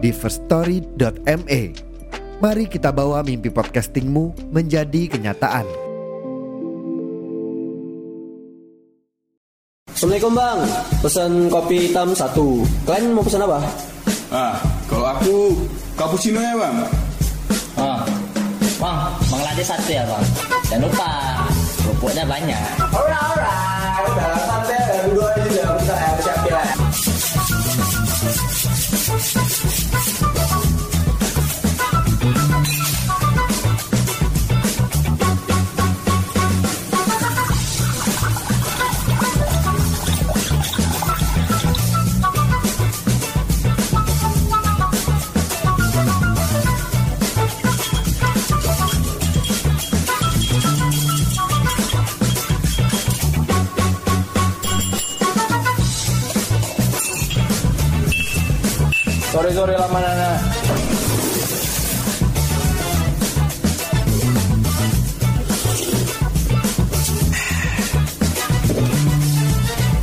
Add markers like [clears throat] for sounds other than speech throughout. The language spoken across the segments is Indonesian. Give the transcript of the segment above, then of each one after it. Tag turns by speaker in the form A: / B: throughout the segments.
A: di firststory.me. Mari kita bawa mimpi podcastingmu menjadi kenyataan.
B: Assalamualaikum bang, pesan kopi hitam satu. Kalian mau pesan apa?
C: Ah, kalau aku cappuccino ya bang.
D: Oh, bang, bang latte satu ya bang. Jangan lupa, kerupuknya banyak.
B: Ora ora, udah santai dua Sore sore lama nana.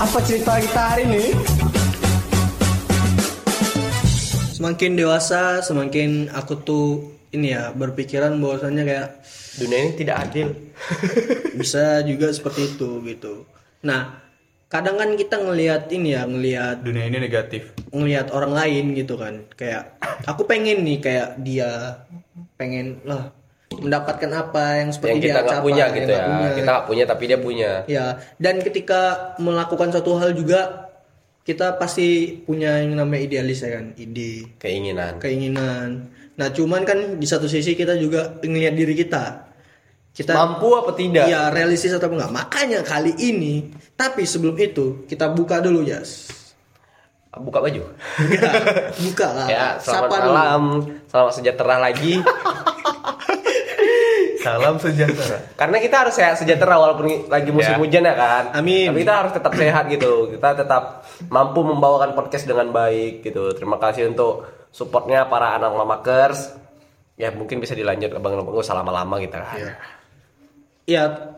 B: Apa cerita kita hari ini?
E: semakin dewasa semakin aku tuh ini ya berpikiran bahwasannya kayak
B: Dunia ini tidak adil. [laughs]
E: bisa juga seperti itu gitu nah kadang kan kita ngelihat ini ya ngelihat
C: Dunia ini negatif.
E: ngelihat orang lain gitu kan kayak aku pengen nih kayak dia pengen lah mendapatkan apa yang seperti
B: Yang kita nggak
E: capai,
B: punya
E: yang
B: gitu ya.
E: punya.
B: Kita nggak punya tapi dia punya.
E: ya dan ketika melakukan suatu hal juga kita pasti punya yang namanya idealis ya kan ide
B: Keinginan.
E: keinginan. Nah, cuman kan di satu sisi kita juga ngelihat diri kita. Kita
B: Mampu apa tidak?
E: Iya, realistis atau enggak. Makanya kali ini, tapi sebelum itu kita buka dulu, Jas.
B: Buka baju. [laughs]
E: buka lah.
B: Ya, selamat
E: Sapa dulu.
B: malam. Selamat sejahtera lagi. [laughs]
C: Salam sejahtera.
B: Karena kita harus sehat sejahtera walaupun lagi musim
C: Ya.
B: hujan ya kan.
E: Amin.
B: Tapi kita harus tetap sehat gitu. Kita tetap mampu membawakan podcast dengan baik gitu. Terima kasih untuk supportnya para anak mamakers. Ya mungkin bisa dilanjut abang abang usah lama-lama gitu kan.
E: Ya,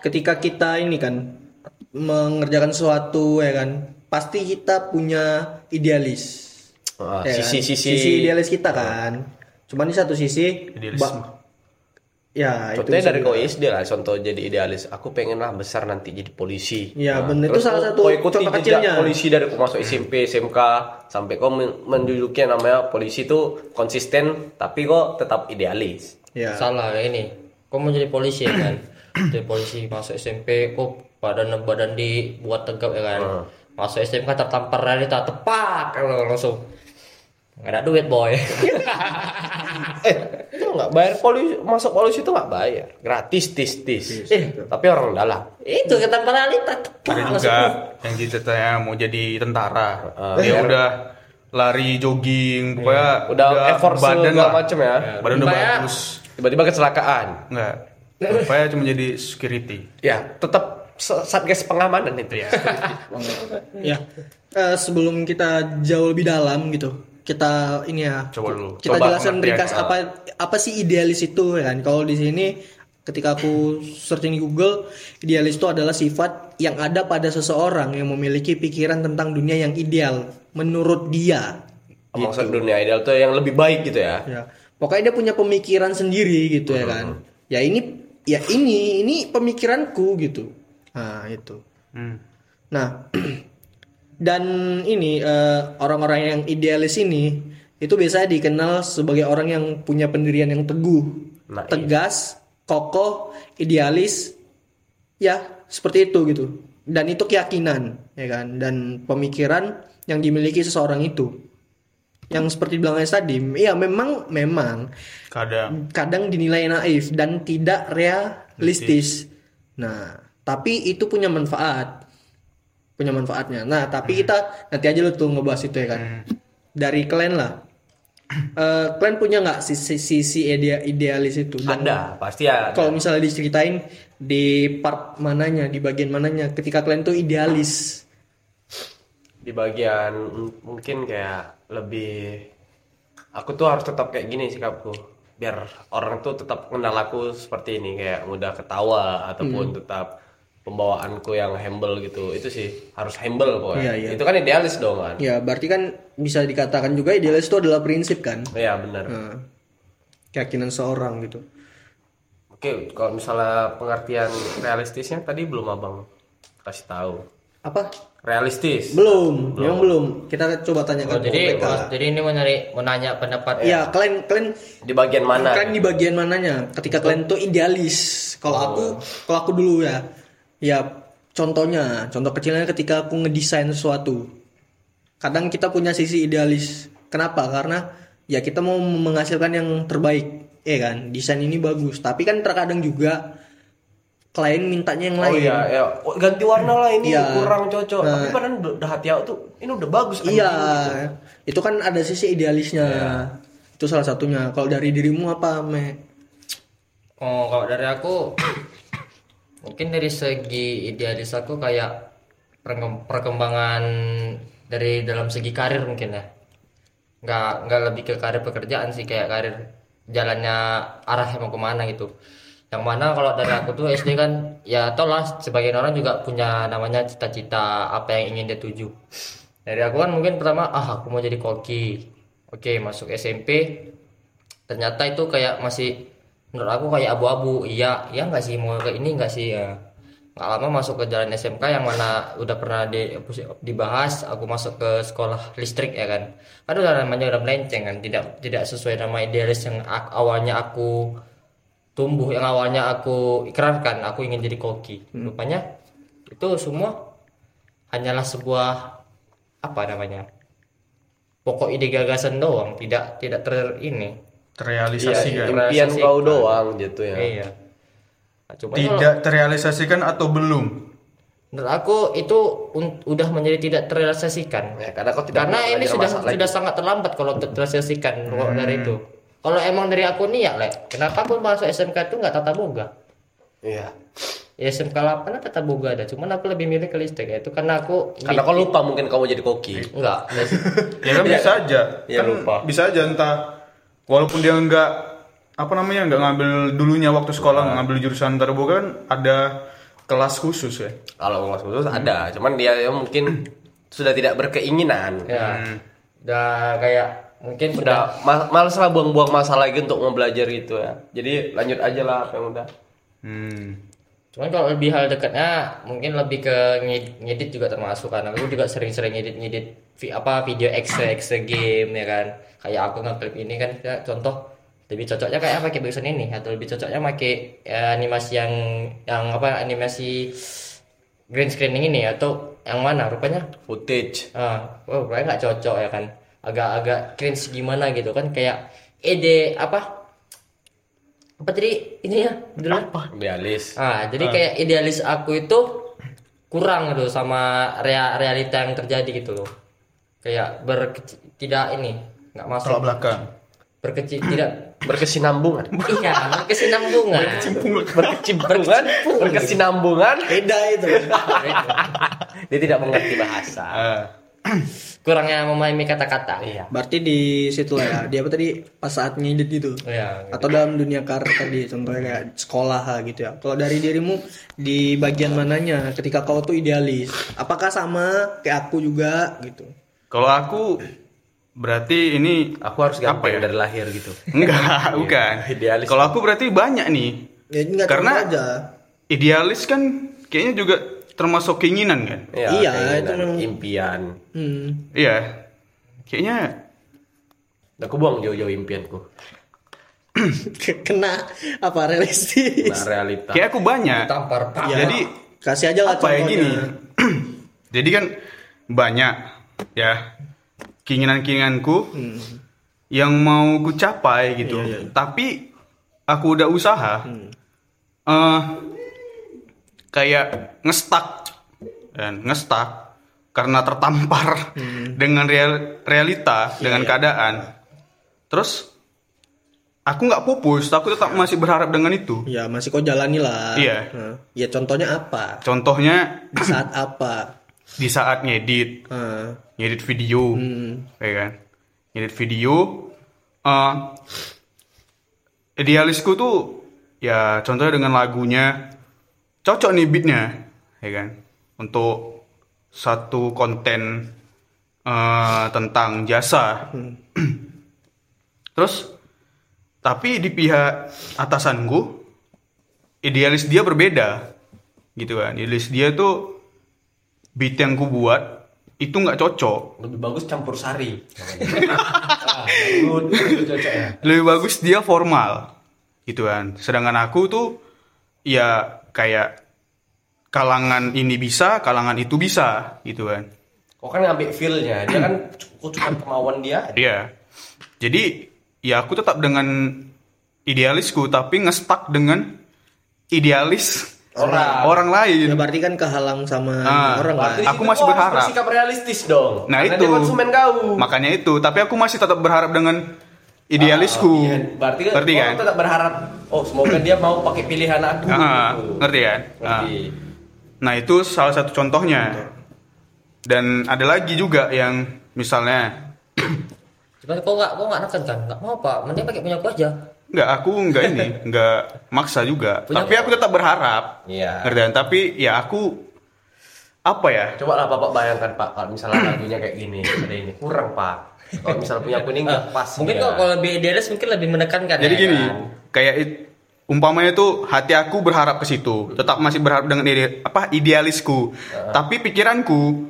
E: ketika kita ini kan mengerjakan sesuatu ya kan, pasti kita punya idealis.
B: Ah,
E: ya kan?
B: sisi-sisi
E: sisi idealis kita kan. Cuman di satu sisi
C: Idealisme.
E: ya itu
B: Contohnya
E: bisa
B: dari kau SD lah, contoh jadi idealis. Aku pengen lah besar nanti jadi polisi.
E: Ya, bener. Itu salah
B: kau-
E: satu
B: kau ikuti
E: contoh kecilnya.
B: polisi dari kau masuk SMP, SMK sampai kau men- menduduki yang namanya polisi itu konsisten, tapi kok tetap idealis.
E: Ya.
D: Salah ini. Kau mau jadi polisi ya kan? jadi polisi masuk SMP, kok badan badan dibuat tegap ya kan? Masuk SMK tertampar realita tepak kalau langsung nggak ada duit boy. [laughs]
B: Eh, itu nggak bayar polisi masuk polisi itu nggak bayar, gratis tis tis. Eh, tapi orang dalam.
D: itu ketampar realita tepak
C: Ada juga yang cita-citanya mau jadi tentara.
B: Ah,
C: dia
B: iya.
C: udah lari jogging, pokoknya
B: Udah effort
C: badan
B: segala
C: lah.
B: macem ya.
C: Badan udah bagus.
B: Tiba-tiba kecelakaan.
C: Enggak. Supaya cuma jadi security.
B: Ya, tetap satgas pengamanan itu. Ya. [laughs]
E: ya. Eh, sebelum kita jauh lebih dalam gitu kita ini ya
C: Coba dulu.
E: kita
B: Coba
E: jelaskan
B: pengertian.
E: ringkas apa apa sih idealis itu ya kan? Kalau di sini ketika aku searching di Google idealis itu adalah sifat yang ada pada seseorang yang memiliki pikiran tentang dunia yang ideal menurut dia.
B: Maksud dunia ideal tuh yang lebih baik gitu ya.
E: ya. Pokoknya dia punya pemikiran sendiri gitu ya kan? Ya ini ya ini ini pemikiranku gitu nah itu
C: Hmm.
E: Nah, [clears throat] dan ini eh, orang-orang yang idealis ini itu biasanya dikenal sebagai orang yang punya pendirian yang teguh,
B: Nah, iya.
E: tegas, kokoh, idealis, ya seperti itu gitu. Dan itu keyakinan, ya kan, dan pemikiran yang dimiliki seseorang itu. Yang seperti bilangnya tadi, ya memang memang
C: Kadang
E: kadang dinilai naif dan tidak realistis. Nah, tapi itu punya manfaat. Punya manfaatnya. Nah, tapi kita nanti aja lu tuh ngebahas itu ya kan. Dari kalian lah. eh, kalian punya nggak sisi sisi idea- idealis itu? Dan
B: Ada, pasti ada.
E: Kalau misalnya diceritain di part mananya, di bagian mananya, ketika kalian tuh idealis.
B: di bagian mungkin kayak lebih aku tuh harus tetap kayak gini sikapku biar orang tuh tetap kenal aku seperti ini kayak mudah ketawa ataupun
E: Hmm.
B: tetap pembawaanku yang humble gitu itu sih harus humble pokoknya
E: Iya, iya.
B: itu kan idealis dong kan
E: Ya, berarti kan bisa dikatakan juga idealis itu adalah prinsip kan?
B: iya benar
E: Nah, keyakinan seorang gitu.
B: oke kalau misalnya pengertian realistisnya tadi belum abang kasih tahu
E: Apa?
B: realistis
E: Belum, yang belum. Kita coba tanyakan
D: Oh,
E: ke
D: jadi oh, jadi ini mau nyari mau nanya pendapat
E: Iya, kalian kalian
B: di bagian mana
E: kalian di bagian mananya? Ketika kalian tuh idealis. Kalau aku, kalau aku dulu ya, ya contohnya, contoh kecilnya ketika aku ngedesain sesuatu. Kadang kita punya sisi idealis. Kenapa? Karena ya kita mau menghasilkan yang terbaik, ya kan? Desain ini bagus, tapi kan terkadang juga klien mintanya yang
B: Oh
E: lain.
B: iya, ya. Oh, ganti warna lah ini
E: Iya.
B: kurang cocok.
E: Nah.
B: Tapi padahal udah udah hati aku tuh ini udah bagus
E: Iya,
B: gitu.
E: itu kan ada sisi idealisnya. Itu salah satunya. Kalau dari dirimu apa, Me?
D: Oh, kalau dari aku mungkin dari segi idealis aku kayak perkemb- perkembangan dari dalam segi karir mungkin ya. Nggak nggak lebih ke karir pekerjaan sih kayak karir jalannya arah mau ke mana gitu. Yang mana kalau dari aku tuh SD kan ya tau lah sebagian orang juga punya namanya cita-cita apa yang ingin dia tuju. Dari aku kan mungkin pertama ah aku mau jadi koki. Oke masuk SMP ternyata itu kayak masih menurut aku kayak abu-abu. Iya iya nggak sih? Mau ke ini nggak sih? Ya. Nggak lama masuk ke jalan SMK yang mana udah pernah di- dibahas aku masuk ke sekolah listrik ya kan? Kan udah namanya udah melenceng kan? Tidak tidak sesuai nama idealis yang awalnya aku tumbuh yang awalnya aku ikrarkan aku ingin jadi koki. Rupanya itu semua hanyalah sebuah apa namanya pokok ide gagasan doang. Tidak tidak ter ini
C: terrealisasi
B: Iya,
C: kan
B: impian kau doang gitu ya.
D: Iya. Nah, cuma
C: tidak terrealisasikan atau belum
D: menurut aku itu un- udah menjadi tidak terrealisasikan.
B: Ya, karena kau tidak
D: Karena ini sudah sudah sangat terlambat kalau untuk terrealisasikan kalau dari itu. Kalau emang dari aku nih ya, Lek. Kenapa aku masuk SMK itu nggak tata boga?
B: Iya.
D: Ya SMK 8 tata boga ada, cuman aku lebih milih ke listrik ya. Itu karena aku
B: Karena kau lupa mungkin kau mau jadi koki.
D: enggak. [laughs]
C: ya kan bisa aja
B: Iya,
C: kan
B: lupa.
C: bisa aja entah walaupun dia nggak apa namanya nggak ngambil dulunya waktu sekolah
B: Nah.
C: ngambil jurusan terbuka kan ada kelas khusus ya
B: Kalau kelas khusus ada, cuman dia ya mungkin [clears throat] sudah tidak berkeinginan.
D: ya. Udah kayak mungkin
B: Udah
D: sudah
B: ma- males lah buang-buang masa lagi untuk mau belajar gitu ya. Jadi lanjut aja lah apa yang udah.
C: hmm.
D: Cuman kalau lebih hal dekatnya mungkin lebih ke nged- ngedit juga termasuk kan. Aku juga sering-sering ngedit-ngedit vi- apa video exe exe game ya kan. Kayak aku ngeklip ini kan ya, contoh lebih cocoknya kayak apa? Kayak bagusan ini atau lebih cocoknya pakai ya, animasi yang yang apa animasi green screening ini atau yang mana rupanya?
B: Footage.
D: ah oh rupanya nggak cocok ya kan. Agak-agak cringe gimana gitu kan kayak ide apa? Apa tadi ini ya apa?
B: Idealis.
D: Ah, jadi kayak idealis aku itu kurang gitu sama rea- realita yang terjadi gitu loh. Kayak ber tidak ini nggak
C: tolak
D: masuk
C: belakang
D: berkecil tidak
B: Berkesinambungan. [laughs]
D: iya berkesinambungan
B: Berkecimpungan, berkesinambungan.
E: Beda itu.
B: Dia tidak mengerti bahasa.
C: Ah.
D: kurangnya memahami kata-kata
B: Iya.
E: Berarti di situ lah ya. Dia apa tadi pas saat ngedit gitu.
D: Iya, gitu.
E: Atau dalam dunia karir tadi contohnya kayak sekolah lah gitu ya. Kalau dari dirimu di bagian mananya ketika kau tuh idealis? Apakah sama kayak aku juga gitu?
C: kalau aku berarti ini
B: Aku harus
C: Apa
B: gampang
C: ya?
B: dari lahir gitu.
C: enggak bukan
B: idealis.
C: kalau aku berarti banyak nih
E: Ya enggak
C: Karena-
E: aja.
C: idealis kan kayaknya juga termasuk keinginan kan
E: Iya,
B: keinginan,
E: itu
B: impian.
E: Hmm.
C: iya kayaknya
B: Aku buang jauh-jauh impianku. [clears throat]
E: Kena apa realistis?
B: Nah, realita.
C: kayak aku banyak
D: tampar pak
E: Ya,
C: jadi
E: kasih aja lah
C: apa ya gini [clears throat] jadi kan banyak ya keinginan-keinginanku
E: Hmm.
C: yang mau ku capai gitu
E: Iya, iya.
C: tapi aku udah usaha eh kayak ngestak dan ngestak karena tertampar dengan real- realita dengan keadaan terus aku nggak pupus aku tetap masih berharap dengan itu
E: Ya masih kau jalani lah.
C: Iya.
E: Nah, ya contohnya apa?
C: contohnya
E: Di saat apa?
C: Di saat ngedit.
E: Nah,
C: ngedit video.
E: Hmm,
C: ya kan? Ngedit video. Eh idealisku tuh ya contohnya dengan lagunya cocok nih beatnya ya kan? Untuk satu konten eh, tentang jasa. Terus tapi di pihak atasanku idealis dia berbeda gitu kan? Idealis dia tuh beat yang ku buat itu nggak cocok.
B: Lebih bagus campur sari. Ah, cocok ya.
C: Lebih bagus dia formal gitu kan. Sedangkan aku tuh ya kayak kalangan ini bisa kalangan itu bisa gitu kan.
B: Kok kan ngambil feel-nya. Dia kan cukup cuma kemauan dia.
C: Dia jadi ya aku tetap dengan idealisku tapi ngestak dengan idealis
B: Orang.
C: orang lain
E: ya berarti kan kehalang sama
C: Ah,
E: orang kan.
B: Berarti
C: Aku
B: itu
C: masih berharap.
B: bersikap realistis dong
C: Nah,
B: Karena
C: itu.
B: dia konsumen kau
C: makanya itu tapi aku masih tetap berharap dengan idealisku
B: Iya, berarti kan, kau
C: kan
B: tetap berharap oh semoga dia mau pakai pilihan aku
C: Ah,
B: gitu.
C: ngerti kan.
B: Ngerti.
C: Nah itu salah satu contohnya. Dan ada lagi juga yang misalnya
D: Cuman kok nggak kok nggak neken kan? Nggak mau pak, mending pakai punya aku aja.
C: Nggak aku nggak ini [laughs] nggak maksa juga.
D: Punya
C: tapi aku tetap berharap.
B: Iya.
C: Ngerti kan? Tapi ya aku apa ya?
B: Coba lah bapak bayangkan pak kalau misalnya lagunya kayak gini ada ini kurang pak kalau misalnya punya kuning nggak pas
D: Mungkin kok kalau lebih idealis mungkin lebih menekankan
C: Jadi
D: ya,
C: gini,
D: kan?
C: kayak it- umpamanya tuh hati aku berharap ke situ, tetap masih berharap dengan ide, apa idealisku. Tapi pikiranku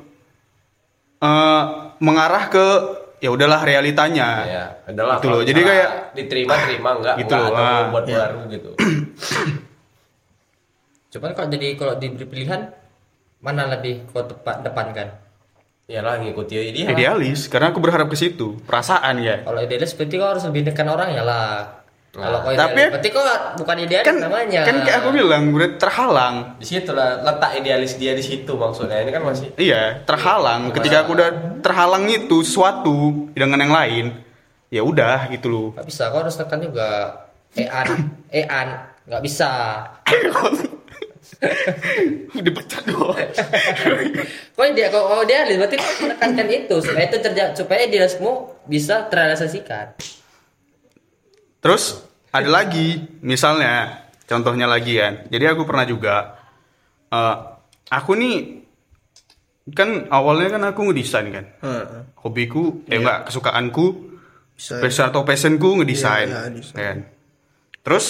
C: eh, mengarah ke ya udahlah realitanya.
B: ya adalah
C: Gitu
B: kalau
C: loh, jadi kayak-
B: diterima terima enggak [clears throat]
C: Gitu
B: enggak atau
C: ah.
B: buat
E: Iya.
B: baru gitu [clears throat]
D: Cuman kalau jadi kalau diberi pilihan mana lebih kau tepat depankan?
B: Iyalah ngikuti dia
C: Idealis, karena aku berharap ke situ, perasaan ya.
D: Kalau idealis berarti kau harus lebih dekat orang ya lah. Kalau kau
C: Tapi-
D: berarti kau bukan idealis
C: Kan,
D: namanya.
C: kan kayak aku bilang, udah terhalang.
B: di situ lah letak idealis dia di situ maksudnya ini kan masih
C: Iya, terhalang. Ketika aku udah terhalang itu sesuatu dengan yang lain, ya udah gitu loh.
D: Gak bisa, kau harus tekan juga. Ean, [coughs] Ean, nggak bisa. [coughs]
C: Dipecat dong. [laughs]
D: Kau dia, kau, kau idealis berarti kau menekankan itu supaya itu terjadi supaya idealismu bisa terrealisasikan.
C: Terus ada lagi, misalnya contohnya lagi kan. Jadi aku pernah juga eh, aku nih kan awalnya kan aku ngedesain kan.
E: Heeh.
C: Hobiku, eh enggak, kesukaanku, passion atau passionku ngedesain.
E: Iya, iya, desain.
C: kan. Terus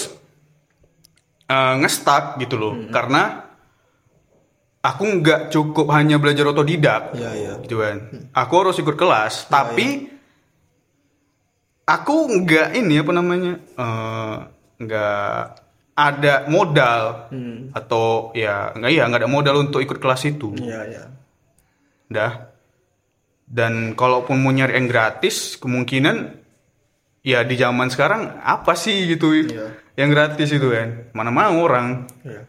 C: eh, ngestak gitu loh,
E: Hmm.
C: karena aku nggak cukup hanya belajar otodidak.
E: Iya, iya.
C: gitu kan. Aku harus ikut kelas, tapi aku nggak ini apa namanya eh, nggak ada modal atau ya nggak iya nggak ada modal untuk ikut kelas itu,
E: Iya, iya.
C: dah. Dan kalaupun mau nyari yang gratis, kemungkinan ya di zaman sekarang apa sih gitu
E: Iya.
C: yang gratis itu kan? Mana mau orang?
E: Iya.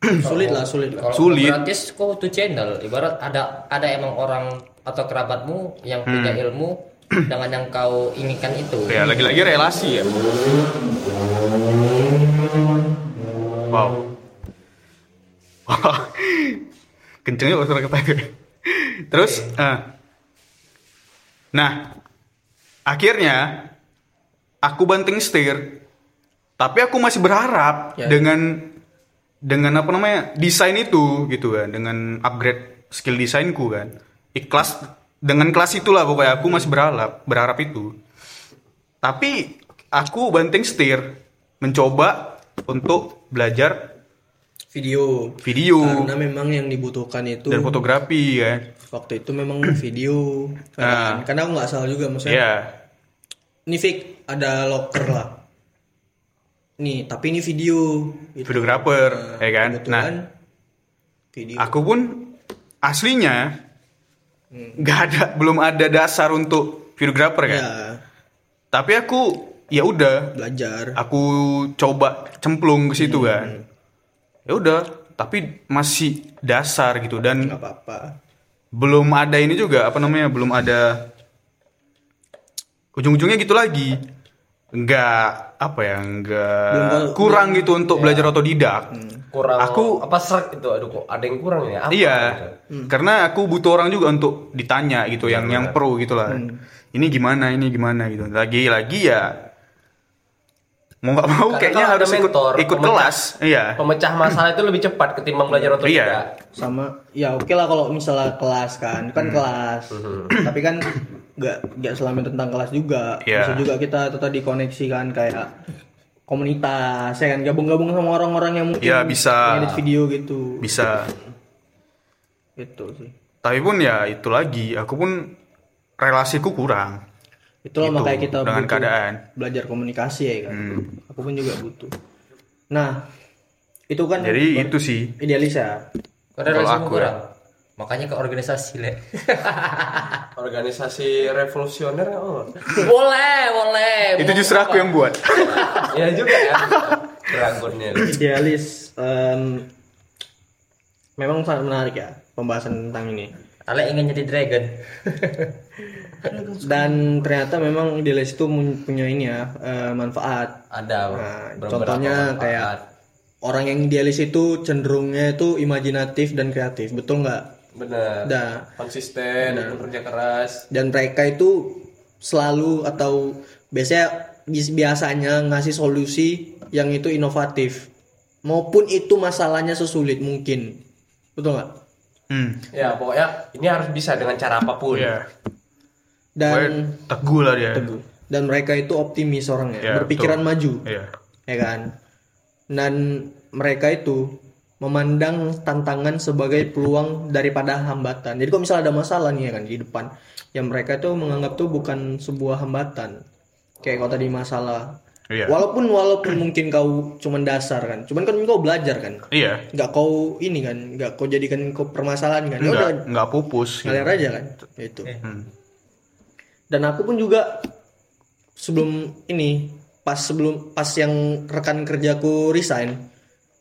E: [clears throat] sulit lah, sulit lah.
C: Sulit.
D: gratis kau tuh channel, ibarat ada ada emang orang atau kerabatmu yang punya
C: Hmm.
D: ilmu dengan yang kau inginkan itu.
C: Ya lagi-lagi relasi ya. Wow. Wah. [laughs] Kenceng juga suara kata Terus, eh, nah, akhirnya aku banting setir, tapi aku masih berharap
E: Ya.
C: dengan dengan apa namanya desain itu gitu kan, dengan upgrade skill desainku kan, ikhlas dengan kelas itulah pokoknya aku masih berharap berharap itu. Tapi aku banting setir mencoba untuk belajar
E: Video.
C: video
E: Karena memang yang dibutuhkan itu
C: dan fotografi kan.
E: waktu itu memang [clears throat] video.
C: Nah.
E: Karena aku nggak salah juga maksudnya.
C: Iya.
E: Ini fix ada locker lah. Nih, tapi ini video. Gitu.
C: Videographer,
E: Nah,
C: ya kan? Nah.
E: video.
C: Aku pun aslinya nggak ada belum ada dasar untuk videographer kan.
E: ya,
C: Tapi aku ya udah
E: belajar.
C: aku coba cemplung ke situ kan. Ya udah, tapi masih dasar gitu dan
E: nggak apa-apa.
C: belum ada ini juga apa namanya belum ada ujung-ujungnya gitu lagi nggak apa ya nggak
E: Belum
C: kurang gitu untuk belajar otodidak.
B: Kurang
C: Aku-
B: apa serak itu aduh kok ada yang kurang ya? Apa
C: iya
B: gitu?
C: karena aku butuh orang juga untuk ditanya gitu yang yang pro gitu lah. Ini gimana ini gimana gitu. Lagi lagi ya mau nggak mau
B: Karena
C: kayaknya harus ikut
B: mentor,
C: ikut
B: pemecah-
C: kelas iya.
B: pemecah masalah itu lebih cepat ketimbang belajar otodidak.
C: Iya.
E: sama ya oke lah kalau misalnya kelas kan kan
C: Hmm.
E: kelas. Tapi kan nggak nggak selama tentang kelas juga.
C: Iya.
E: bisa juga kita itu tadi koneksi kan kayak komunitas ya kan? Gabung-gabung sama orang-orang yang mungkin
C: Iya, bisa.
E: edit video gitu.
C: Bisa.
E: Gitu sih.
C: Tapi pun ya itu lagi aku pun relasiku kurang.
E: Itulah
C: Gitu,
E: makanya kita
C: dengan
E: butuh
C: keadaan.
E: belajar komunikasi ya kan?
C: Hmm.
E: aku pun juga butuh. Nah itu kan
C: jadi itu sih.
E: idealis ya?
D: Karena
C: Kalau
D: relasimu
C: aku
D: kurang. Makanya ke organisasi, Le. [laughs]
B: organisasi revolusioner oh.
D: boleh, boleh.
C: itu justru aku yang buat [laughs]
B: ya juga ya dragonnya
E: idealis em, memang sangat menarik ya pembahasan tentang ini
D: Ale ingin jadi dragon. [laughs]
E: dan ternyata memang idealis itu punya ini ya eh, manfaat
B: ada
E: Nah, contohnya
B: manfaat.
E: kayak orang yang idealis itu cenderungnya itu imajinatif dan kreatif betul nggak
B: bener
E: Nah,
B: konsisten kerja keras.
E: Dan mereka itu selalu atau biasanya bis- biasanya ngasih solusi yang itu inovatif. Maupun itu masalahnya sesulit mungkin. Betul nggak?
C: Hmm.
B: ya pokoknya ini harus bisa dengan cara apa pun.
C: Ya
E: dan
C: teguh lah dia.
E: Teguh. dan mereka itu optimis orangnya.
C: Ya,
E: berpikiran maju.
C: Iya.
E: ya kan? Dan mereka itu memandang tantangan sebagai peluang daripada hambatan. Jadi kalau misalnya ada masalah nih ya kan di depan yang mereka itu menganggap tuh bukan sebuah hambatan. Kayak kalau tadi masalah.
C: Iya.
E: walaupun walaupun mungkin kau cuman dasar kan cuman kan kau belajar kan.
C: Iya.
E: Nggak kau ini kan nggak kau jadikan kau permasalahan kan. Ya udah.
C: nggak nggak pupus gitu.
E: ngalir aja kan itu
C: Hmm.
E: dan aku pun juga sebelum ini pas sebelum pas yang rekan kerjaku resign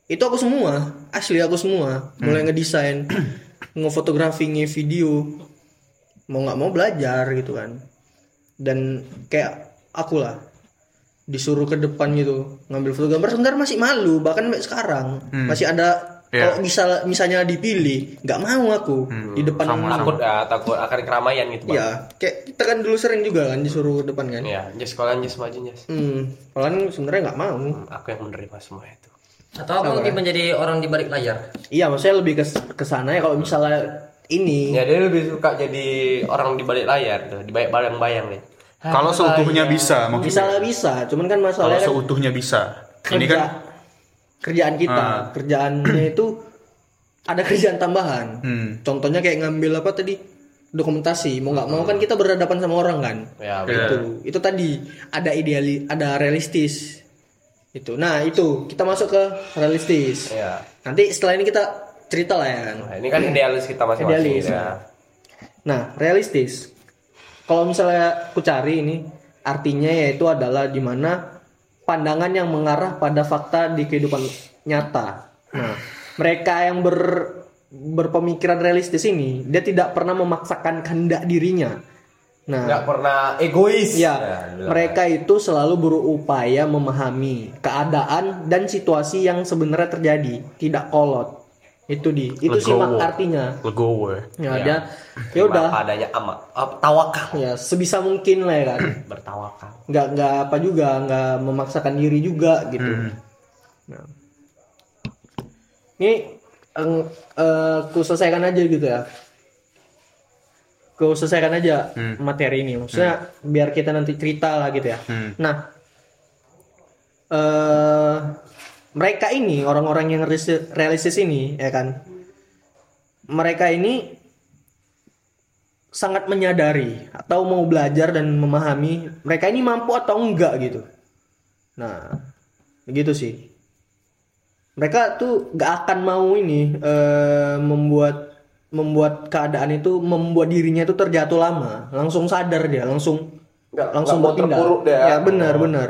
E: itu aku semua. Asli aku semua. Mulai ngedesain [clears throat] ngefotografi ngevideo. Mau nggak mau belajar gitu kan. Dan kayak aku lah. Disuruh ke depan gitu ngambil foto gambar. Sebentar masih malu bahkan sampai sekarang. Masih ada
C: Iya.
E: kalau bisa misalnya dipilih nggak mau aku. Di depan
B: takut ya takut akan keramaian gitu bang
E: Ya, kayak kita kan dulu sering juga kan disuruh ke depan kan.
B: ya Jes sekolah Jes maju Jes
E: Hmm, padahal sebenarnya nggak mau.
B: aku yang menerima semua itu
D: Atau apa mungkin menjadi orang di balik layar?
E: Iya, maksudnya lebih ke ke sana ya kalau misalnya ini.
B: ya dia lebih suka jadi orang di balik layar tuh di balik bayang-bayang deh
C: kalau seutuhnya bisa maksudnya
E: Bisa lah bisa, cuman kan
C: kalau
E: masalahnya kan
C: seutuhnya bisa
E: kerja
C: ini kan
E: kerjaan kita,
C: Ah.
E: kerjaannya itu ada kerjaan tambahan.
C: hmm,
E: Contohnya kayak ngambil apa tadi? dokumentasi mau nggak mau kan kita berhadapan sama orang kan
B: ya
C: Iya.
E: itu itu tadi ada ideali ada realistis itu nah itu. Kita masuk ke realistis.
B: Ya
E: nanti setelah ini kita cerita lah ya kan
B: nah, ini kan idealis kita masing-masing
E: Idealis,
B: ya.
E: Nah realistis. Kalau misalnya aku cari ini artinya yaitu adalah di mana pandangan yang mengarah pada fakta di kehidupan nyata. Nah mereka yang ber berpemikiran realistis ini dia tidak pernah memaksakan kehendak dirinya nah
B: nggak pernah egois
E: Ya,
B: bilang.
E: mereka itu selalu berupaya memahami keadaan dan situasi yang sebenarnya terjadi, tidak kolot. Itu di, itu sih
C: Legowo.
E: mak artinya.
C: legowo ya.
E: Ya,
B: Ya.
E: ya udah,
B: adanya ama tawakal
E: ya sebisa mungkin lah ya kan. [clears throat]
B: bertawakal
E: Nggak nggak apa juga, nggak memaksakan diri juga gitu.
C: Hmm.
E: Nah. Ini eh, eh, ku selesaikan aja gitu ya. Ku selesaikan aja materi ini. Maksudnya biar kita nanti cerita lah gitu ya.
C: Hmm.
E: Nah, eh mereka ini orang-orang yang realistis, ini ya kan, mereka ini sangat menyadari atau mau belajar dan memahami mereka ini mampu atau enggak gitu. Nah, begitu sih. Mereka tuh gak akan mau ini eh, membuat membuat keadaan itu membuat dirinya itu terjatuh lama, langsung sadar dia, langsung
B: Nggak-
E: langsung
B: nggak mau
E: bertindak.
B: dia.
E: Ya benar benar.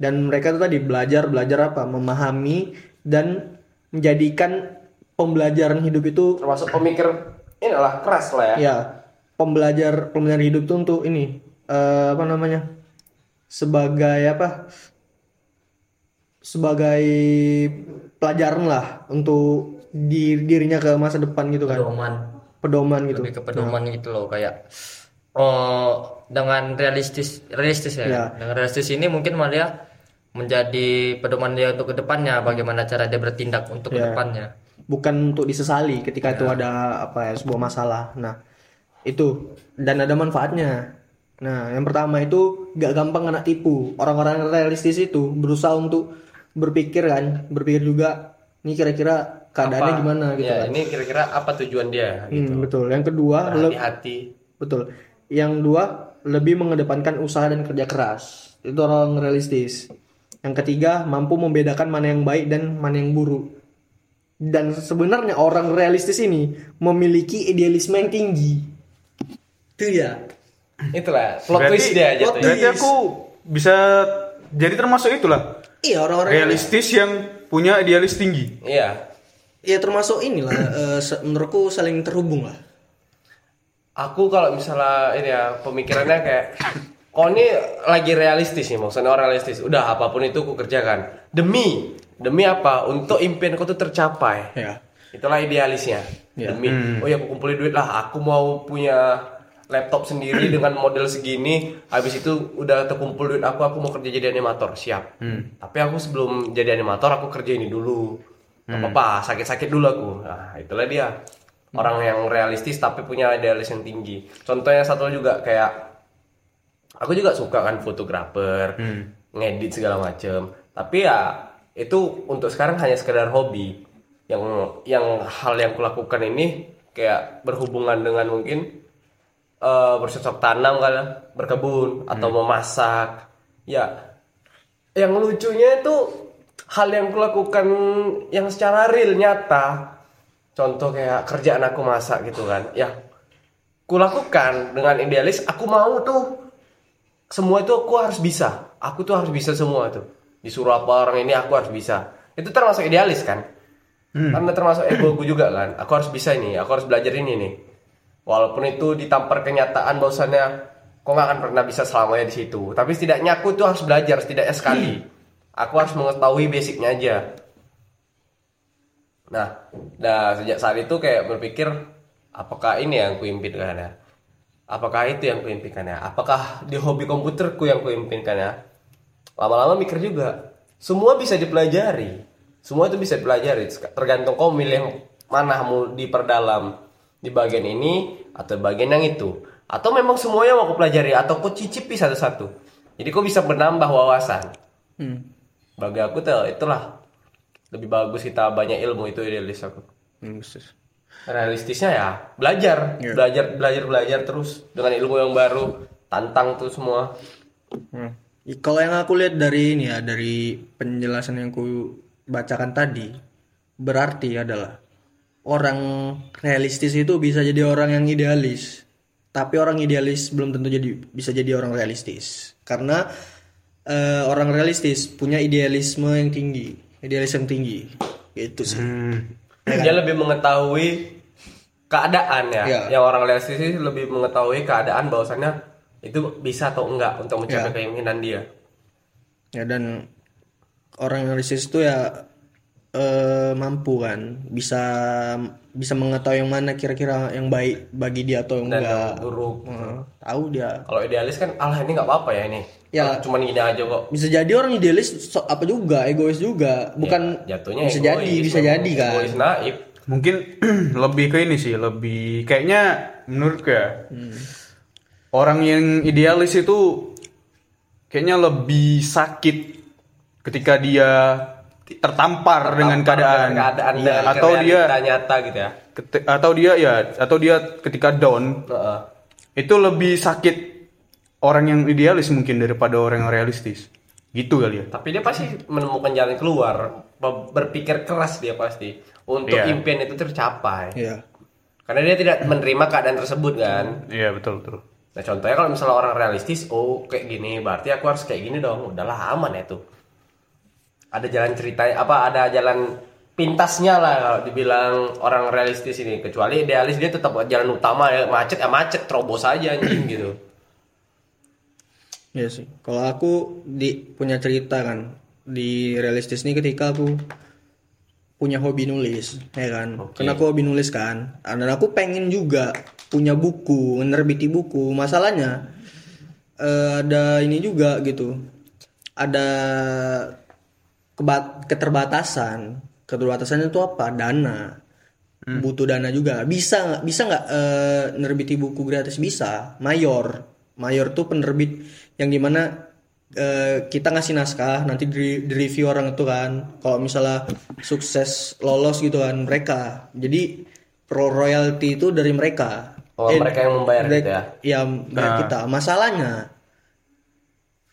E: Dan mereka tuh tadi belajar belajar apa? Memahami dan menjadikan pembelajaran hidup itu
B: termasuk pemikir inilah keras lah ya
E: ya pembelajar pembelajaran hidup tuh untuk ini eh, apa namanya? sebagai apa sebagai pelajaran lah untuk di dirinya ke masa depan gitu kan?
D: Pedoman.
E: Pedoman gitu.
D: Lebih ke pedoman gitu loh kayak oh dengan realistis realistis ya.
E: Ya.
D: dengan realistis ini mungkin malah dia menjadi pedoman dia untuk ke depannya bagaimana cara dia bertindak untuk
E: Ya.
D: ke depannya
E: bukan untuk disesali ketika itu ada apa ya sebuah masalah. Nah itu. Dan ada manfaatnya. Nah yang pertama itu gak gampang kena tipu. Orang-orang realistis itu berusaha untuk berpikir kan berpikir juga ini kira-kira keadaannya
B: Apa-
E: gimana gitu
B: ya,
E: kan.
B: ini kira-kira apa tujuan dia
E: Hmm,
B: gitu?
E: betul. Yang kedua
B: hati-hati
E: betul. Yang dua lebih mengedepankan usaha dan kerja keras. Itu orang realistis. Yang ketiga mampu membedakan mana yang baik dan mana yang buruk. Dan sebenarnya orang realistis ini memiliki idealisme yang tinggi. Itu ya.
B: Itulah plot
C: Berarti-
B: twist dia
E: plot
B: jatuhnya
C: Berarti aku bisa jadi termasuk itulah.
E: Iya orang-orang
C: realistis yang punya idealis tinggi.
B: iya
E: ya termasuk inilah [clears throat] se- menurutku saling terhubung lah.
B: Aku kalau misalnya ini ya pemikirannya kayak kau ini lagi realistis nih maksudnya orang realistis. Udah apa pun itu aku kerjakan. Demi demi apa? Untuk impianku tuh tercapai.
E: Ya.
B: Itulah idealisnya.
E: Ya.
B: demi oh ya aku kumpulin duit lah. Aku mau punya laptop sendiri [clears throat] dengan model segini. Habis itu udah terkumpul duit aku aku mau kerja jadi animator. Siap. Tapi aku sebelum jadi animator aku kerja ini dulu Gak apa-apa sakit-sakit dulu aku. Nah itulah dia. Orang yang realistis tapi punya idealis yang tinggi. Contohnya satu juga kayak aku juga suka kan fotografer ngedit segala macem. Tapi ya itu untuk sekarang hanya sekedar hobi. Yang yang hal yang kulakukan ini kayak berhubungan dengan mungkin eh, bercocok tanam kali berkebun atau memasak. Ya yang lucunya itu hal yang kulakukan yang secara real nyata. Contoh kayak kerjaan aku masak gitu kan. Ya kulakukan dengan idealis aku mau tuh. Semua itu aku harus bisa. Aku tuh harus bisa semua tuh. Disuruh apa orang ini aku harus bisa. Itu termasuk idealis kan? Karena termasuk egoku juga kan. Aku harus bisa ini aku harus belajar ini nih. Walaupun itu ditampar kenyataan bahwasannya kok nggak akan pernah bisa selamanya di situ. Tapi setidaknya aku tuh harus belajar setidaknya sekali aku harus mengetahui basicnya aja. Nah dah sejak saat itu kayak berpikir apakah ini yang kuimpikan ya? Apakah itu yang kuimpikan ya? Apakah di hobi komputerku yang kuimpikan ya? Lama-lama mikir juga. Semua bisa dipelajari. Semua itu bisa dipelajari. Tergantung kau milih mana mau diperdalam di bagian ini atau bagian yang itu. Atau memang semuanya mau kau pelajari atau kau cicipi satu-satu. Jadi kau bisa menambah wawasan.
E: Hmm.
B: Bagi aku tuh itulah lebih bagus kita banyak ilmu itu idealis aku
E: betul.
B: realistisnya ya belajar
E: Iya.
B: belajar belajar belajar terus dengan ilmu yang baru tantang tuh semua
E: Hmm. Kalau yang aku lihat dari ini ya, dari penjelasan yang ku bacakan tadi, berarti adalah orang realistis itu bisa jadi orang yang idealis. Tapi orang idealis belum tentu jadi bisa jadi orang realistis. Karena eh, orang realistis punya idealisme yang tinggi, idealis yang tinggi. Gitu sih.
B: dia lebih mengetahui keadaan ya
E: Iya.
B: yang orang realistis sih lebih mengetahui keadaan bahwasannya itu bisa atau enggak untuk mencapai
E: Iya.
B: keinginan dia
E: Ya dan orang realistis itu ya eh, mampu kan bisa bisa mengetahui yang mana kira-kira yang baik bagi dia atau yang
B: dan
E: enggak.
B: yang buruk
E: Heeh, tahu dia.
B: kalau idealis kan alah ini nggak apa-apa ya ini
E: Ya.
B: Ah, cuman gini aja kok
E: Bisa jadi orang idealis so- apa juga egois juga, bukan
B: Ya, jatuhnya
E: bisa
B: egois,
E: jadi bisa jadi kan.
B: egois naif
C: Mungkin [clears throat] lebih ke ini sih, lebih kayaknya menurutku ya. Orang yang idealis itu kayaknya lebih sakit ketika dia tertampar, dengan keadaan,
B: dengan keadaan
C: Iya,
B: dengan
C: atau dia
B: nyata gitu ya
C: keti- atau dia ya atau dia ketika down
B: Heeh.
C: itu lebih sakit orang yang idealis mungkin daripada orang yang realistis. Gitu kali ya.
B: tapi dia pasti menemukan jalan keluar Be- berpikir keras dia pasti untuk
C: Iya.
B: impian itu tercapai
E: Iya.
B: karena dia tidak menerima keadaan tersebut kan
C: Iya, betul betul.
B: Nah contohnya kalau misalnya orang realistis, oh kayak gini, berarti aku harus kayak gini dong. Udahlah aman ya tuh. Ada jalan ceritanya, apa ada jalan pintasnya lah kalau dibilang orang realistis ini. Kecuali idealis dia tetap jalan utama ya macet ya macet, terobos aja anjing [clears throat] gitu.
E: Iya sih. Kalau aku di punya cerita kan di realistis ini ketika aku punya hobi nulis, ya kan. Karena aku hobi nulis kan. Dan aku pengen juga punya buku, menerbiti buku. Masalahnya eh, ada ini juga gitu. Ada keterbatasan. Keterbatasannya itu apa? Dana. Butuh dana juga. Bisa nggak? Bisa nggak eh, nerbiti buku gratis? Bisa. Mayor. Mayor tuh penerbit yang di mana eh, kita ngasih naskah nanti di, di review orang itu kan. Kalau misalnya sukses lolos gitu kan mereka. Jadi pro royalty itu dari mereka.
B: Oh, mereka yang membayar
E: dari-
B: gitu ya?
E: Iya, bayar kita. Masalahnya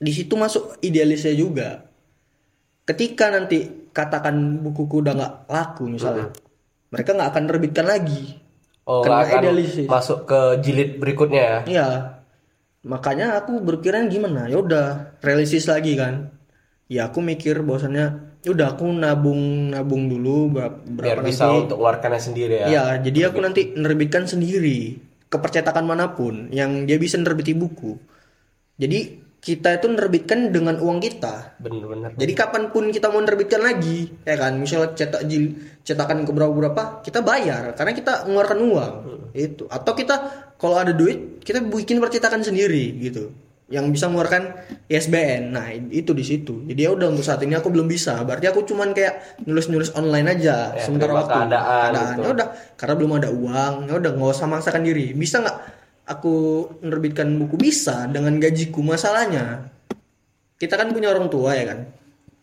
E: di situ masuk idealisnya juga. Ketika nanti katakan bukuku udah nggak laku misalnya, mereka nggak akan terbitkan lagi.
B: Oh,
E: Karena
B: akan
E: idealistis.
B: masuk ke jilid berikutnya ya.
E: Iya. Makanya aku berpikiran gimana? Ya udah realistis lagi kan. Ya aku mikir bahwasannya ya udah aku nabung nabung dulu berapa,
B: Biar bisa
E: nanti.
B: untuk mengeluarkannya sendiri ya.
E: Iya, jadi aku nanti nerbitkan sendiri ke percetakan mana pun yang dia bisa nerbiti buku. Jadi kita itu nerbitkan dengan uang kita.
B: Bener-bener.
E: Jadi kapan pun kita mau nerbitkan lagi, ya kan? Misalnya cetak jil, cetakan ke berapa berapa, kita bayar karena kita mengeluarkan uang. Itu. Atau kita kalau ada duit, kita bikin percetakan sendiri gitu. Yang bisa mengeluarkan ISBN. Nah, itu di situ. Jadi ya udah untuk saat ini aku belum bisa. Berarti aku cuman kayak nulis-nulis online aja
B: Ya,
E: sementara waktu.
B: keadaan gitu.
E: Ya udah, karena belum ada uang. Ya udah nggak usah maksakan diri. Bisa nggak aku menerbitkan buku bisa dengan gajiku masalahnya kita kan punya orang tua ya kan?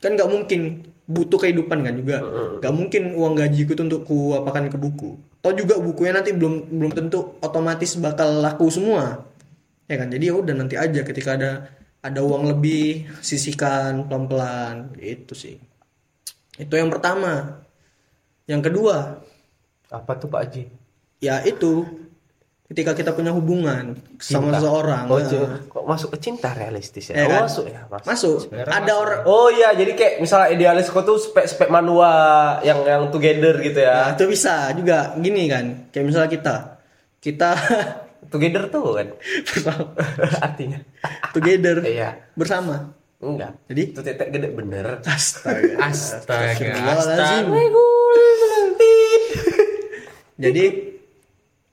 E: Kan nggak mungkin butuh kehidupan kan juga. Nggak mungkin uang gajiku tuh untuk ku apakan ke buku. Atau juga bukunya nanti belum belum tentu otomatis bakal laku semua. Ya kan? Jadi ya udah nanti aja ketika ada ada uang lebih sisihkan pelan pelan itu sih. Itu yang pertama. Yang kedua.
B: Apa tuh Pak Haji?
E: ya itu ketika kita punya hubungan sama
B: Cinta.
E: seseorang
B: Oh,
E: nah,
B: kok masuk ke cinta realistis ya?
E: ya
B: oh,
E: kan?
B: masuk ya, Mas.
E: masuk ada orang
B: Oh iya, jadi kayak misalnya idealis kau tuh spek-spek manua yang yang together gitu
E: Nah,
B: ya.
E: itu bisa juga gini kan. Kayak misalnya kita kita [laughs]
B: Together tuh kan
E: bersama [laughs]
B: artinya.
E: together
B: Iya.
E: bersama.
B: Enggak.
E: Jadi
B: Itu tetek gede bener.
E: astaga.
D: Astaga,
E: Astagfirullahaladzim. Jadi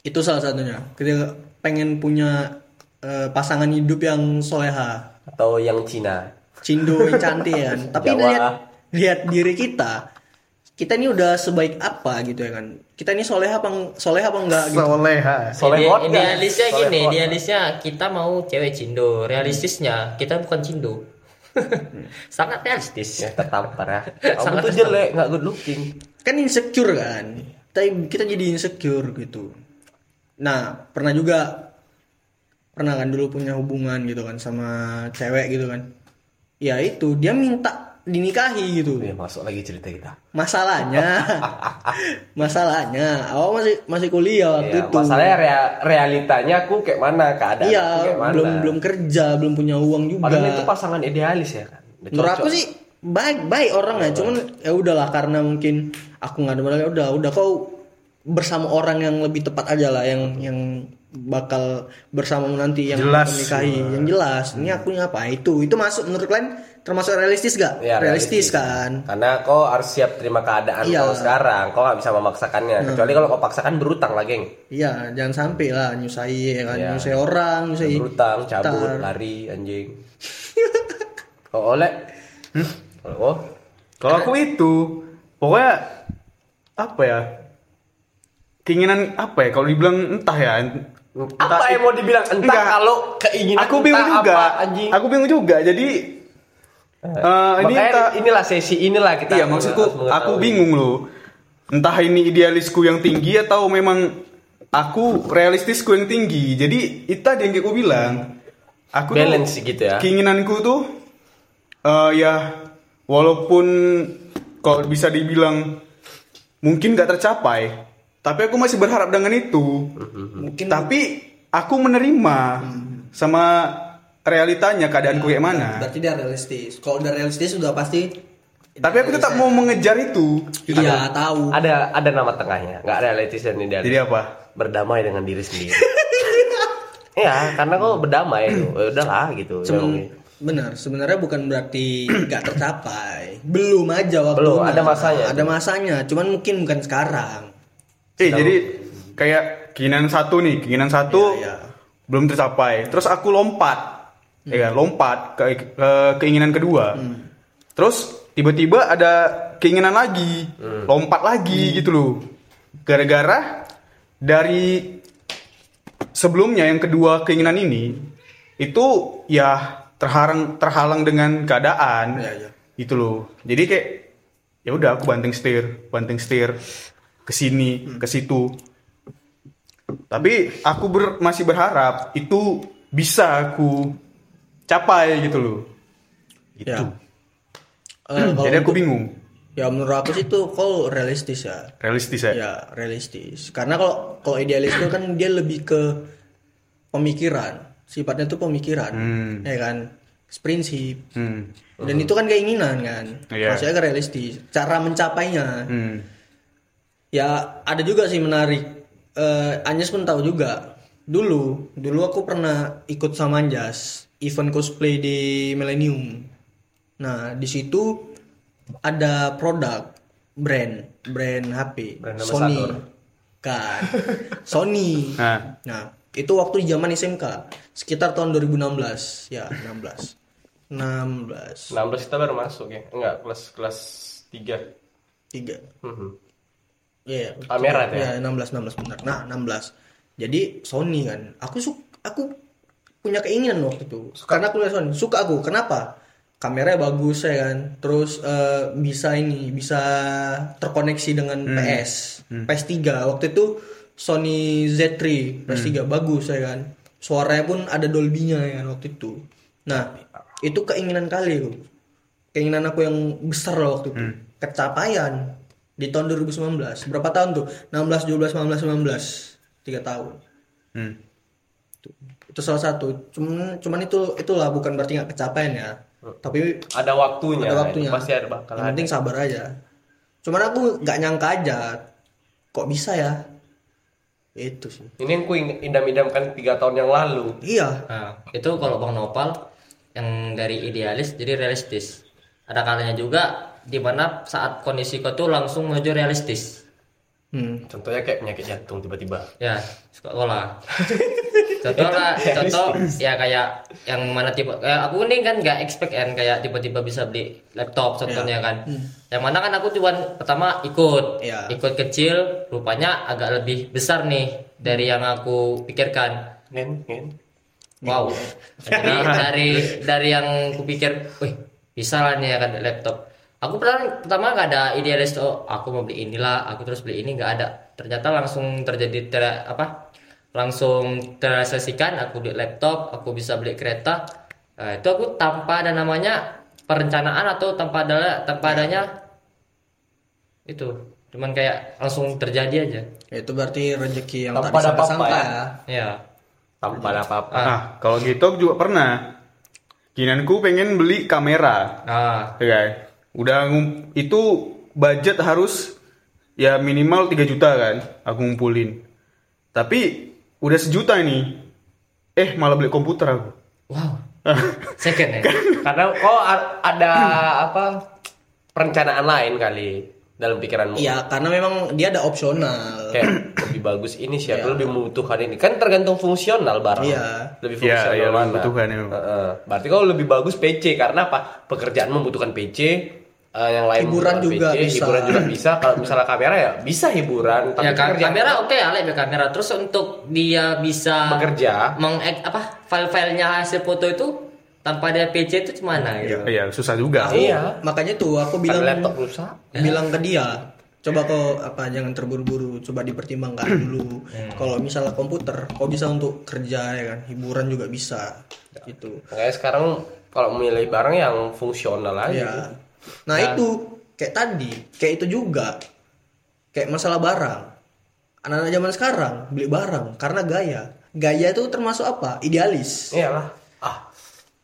E: itu salah satunya. Ketika pengen punya eh, pasangan hidup yang soleha,
B: Atau yang Cina.
E: cindo yang cantik kan. [laughs] Tapi
B: Jawa.
E: lihat lihat diri kita. Kita ini udah sebaik apa gitu ya kan. Kita ini soleha apa soleha apa enggak gitu.
C: Soleha.
D: Ide-
B: nggak?
D: idealisnya gini,
B: Solehot.
D: idealisnya kita mau cewek cindo, realistisnya kita bukan cindo. [laughs] Sangat realistis.
B: Ya tertampar ya. [laughs] Kamu
D: Sangat
B: tuh jelek, nggak good looking.
E: kan insecure kan kita kita jadi insecure gitu nah pernah juga. Pernah kan dulu punya hubungan gitu kan sama cewek gitu kan. Ya itu dia minta dinikahi gitu.
B: Ya masuk lagi cerita kita.
E: masalahnya. [laughs] Masalahnya. Awal masih masih kuliah waktu
B: Ya,
E: itu.
B: masalahnya rea- realitanya aku kayak mana? Keadaan
E: iya
B: aku kayak mana.
E: belum belum kerja belum punya uang juga.
B: Padahal itu pasangan idealis ya kan. Udah
E: menurut
B: cocok.
E: aku sih baik baik orangnya. Cuman ya udahlah karena mungkin aku nggak ada modal ya udah udah kau bersama orang yang lebih tepat aja lah yang yang bakal bersama nanti yang
C: Jelas.
E: menikahi yang jelas ini akunya apa itu itu masuk menurut kalian termasuk realistis gak
B: Ya,
E: realistis, kan
B: Karena kau harus siap terima keadaan
E: Iya.
B: kau sekarang. Kau nggak bisa memaksakannya. Kecuali kalau kau paksakan berutang lah, geng.
E: iya jangan sampai lah nyusahi ya kan
B: Iya.
E: nyusahi orang nyusahi
B: Berutang, cabut,
E: Ntar.
B: lari, anjing. kau oleh. Kalau kau
C: Kalau aku itu pokoknya apa ya? Keinginan apa ya? Kalau dibilang entah ya.
B: apa yang mau dibilang entah
C: Enggak.
B: kalau keinginan
C: Aku bingung
B: entah
C: juga.
B: apa, anjing.
C: Aku bingung juga. Jadi eh, ini entah,
B: inilah sesi inilah kita.
C: iya maksudku aku bingung loh. Entah ini idealisku yang tinggi atau memang aku realistisku yang tinggi. Jadi itu tadi yang kayak aku bilang. Aku tuh-
B: balance gitu ya.
C: keinginanku tuh eh ya walaupun kalau bisa dibilang mungkin gak tercapai tapi aku masih berharap dengan itu.
E: Mungkin
C: tapi aku menerima sama realitanya keadaanku kayak mana.
E: berarti dia realistis. Kalau udah realistis sudah pasti
C: tapi aku tetap mau mengejar itu.
E: Iya tahu.
B: Ada ada nama tengahnya, nggak realistis dan idealis.
C: jadi apa?
B: Berdamai dengan diri sendiri. [laughs] ya karena kok berdamai. [clears throat] Ya udahlah gitu. Gitu.
E: benar sebenarnya bukan berarti nggak tercapai. Belum aja waktu
B: Belum, ada masanya.
E: ada masanya. Cuman mungkin bukan sekarang
C: Eh jadi kayak keinginan satu nih, keinginan satu
E: Iya, iya.
C: belum tercapai. Terus aku lompat, ya kan, lompat ke, ke keinginan kedua. Terus tiba-tiba ada keinginan lagi, lompat lagi gitu loh. Gara-gara dari sebelumnya yang kedua keinginan ini itu ya terhalang terhalang dengan keadaan
E: Iya, iya.
C: gitu loh. Jadi kayak ya udah aku banting setir, banting setir ke sini, ke situ. Tapi aku ber- masih berharap itu bisa aku capai gitu loh. Gitu.
E: ya [clears throat] kalau
C: Jadi aku
E: untuk-
C: bingung.
E: ya menurut aku sih itu kok realistis ya
C: Realistis ya.
E: ya realistis karena kalau kalau idealis itu kan dia lebih ke pemikiran sifatnya tuh pemikiran
C: Hmm.
E: ya kan prinsip
C: Hmm.
E: dan itu kan keinginan kan
C: Iya.
E: maksudnya realistis cara mencapainya
C: Hmm.
E: Ya ada juga sih menarik. Eh Anjas pun tahu juga. Dulu dulu aku pernah ikut sama Anjas event cosplay di Millennium. Nah di situ ada produk brand brand HP
B: Brand
E: Sony. kan? [laughs] Sony.
C: Nah,
E: nah itu waktu zaman SMK sekitar tahun 2016 ya 16 16
B: 16 kita baru masuk ya? Enggak kelas kelas 3
E: tiga.
B: Mhm.
E: Iya,
B: Kamera tuh
E: ya.
B: ya?
E: 16 16 benar. Nah, 16. Jadi Sony kan. Aku su aku punya keinginan waktu itu. Karena aku lihat Sony, suka aku. Kenapa? Kameranya bagus ya kan. Terus eh, bisa ini, bisa terkoneksi dengan PS. PS3 waktu itu Sony Z3 PS3 bagus ya kan. Suaranya pun ada Dolby-nya ya kan waktu itu. Nah, itu keinginan kali aku. Keinginan aku yang besar loh waktu itu. Kecapaian di tahun 2019. Berapa tahun tuh? 16, 17, 19, 19. 3 tahun.
C: hmm.
E: Itu salah satu. Cuman cuman itu itulah bukan berarti nggak kecapaian ya. Tapi
B: ada waktunya
E: ada waktunya.
B: pasti ada bakal
E: Yang
B: ada
E: penting sabar aja. Cuman aku nggak nyangka aja kok bisa ya. Itu sih.
B: ini yang ku idam-idamkan tiga tahun yang lalu
E: Iya.
D: Nah, itu kalau Bang Nopal yang dari idealis jadi realistis. Ada kalanya juga di mana saat kondisi kau tuh langsung menuju realistis.
E: Hmm.
B: contohnya kayak penyakit jantung tiba-tiba
D: Ya, sekolah. [laughs] contoh lah, contoh ya kayak yang mana tipe kayak aku ini kan nggak expect kan kayak tiba-tiba bisa beli laptop contohnya kan. Yang mana kan aku cuman pertama ikut,
E: Iya.
D: ikut kecil, rupanya agak lebih besar nih dari yang aku pikirkan.
B: ngen ngen
D: Wow. [laughs] Jadi dari dari yang kupikir, wih bisa lah nih ya kan laptop. Aku pertama pertama nggak ada idealis oh aku mau beli inilah, aku terus beli ini nggak ada. Ternyata langsung terjadi ter, apa? Langsung terrealisasikan aku beli laptop, aku bisa beli kereta. Nah, itu aku tanpa ada namanya perencanaan atau tanpa ada tanpa adanya itu cuman kayak langsung terjadi aja
E: Ya, itu berarti rezeki yang
B: Tanpa
E: tak disangka-sangka
B: ya.
E: ya.
D: ya
B: tanpa ada apa-apa
C: Nah, kalau gitu aku juga pernah. Keinginanku pengen beli kamera.
D: nah
C: Ya kan? Udah itu budget harus ya minimal 3 juta kan aku ngumpulin. Tapi udah sejuta nih. Eh, malah beli komputer aku.
D: wow [laughs] second ya
B: karena kok a- ada apa perencanaan lain kali dalam pikiranmu
E: Iya, karena memang dia ada opsional.
B: kayak lebih bagus ini sih aku lebih membutuhkan ini kan tergantung fungsional barang
E: Iya.
B: lebih
C: Iya,
B: fungsional
C: iya, lebih
B: mana
C: membutuhkan, ya.
B: Heeh. berarti kalau lebih bagus PC karena apa pekerjaan membutuhkan PC eh, yang lain
E: Hiburan juga
B: PC,
E: bisa.
B: hiburan juga bisa. Kalau misalnya kamera ya bisa hiburan tapi
D: ya kan
B: pekerjaan
D: kamera oke ya lebih kamera. Terus untuk dia bisa
B: bekerja.
D: meng apa file-filenya hasil foto itu tanpa ada PC itu gimana gitu.
C: Iya, susah juga.
E: Aku,
B: Iya.
E: Makanya tuh aku
B: bilang laptop rusak.
E: bilang ke dia coba kau apa jangan terburu-buru coba dipertimbangkan dulu. Kalau misalnya komputer kau bisa untuk kerja ya kan? Hiburan juga bisa gitu.
B: Makanya sekarang kalau memilih barang yang fungsional aja.
E: Ya nah itu. Kayak tadi kayak itu juga. Kayak masalah barang. Anak-anak zaman sekarang beli barang karena gaya. Gaya itu termasuk apa? Idealis.
B: Iyalah. Ah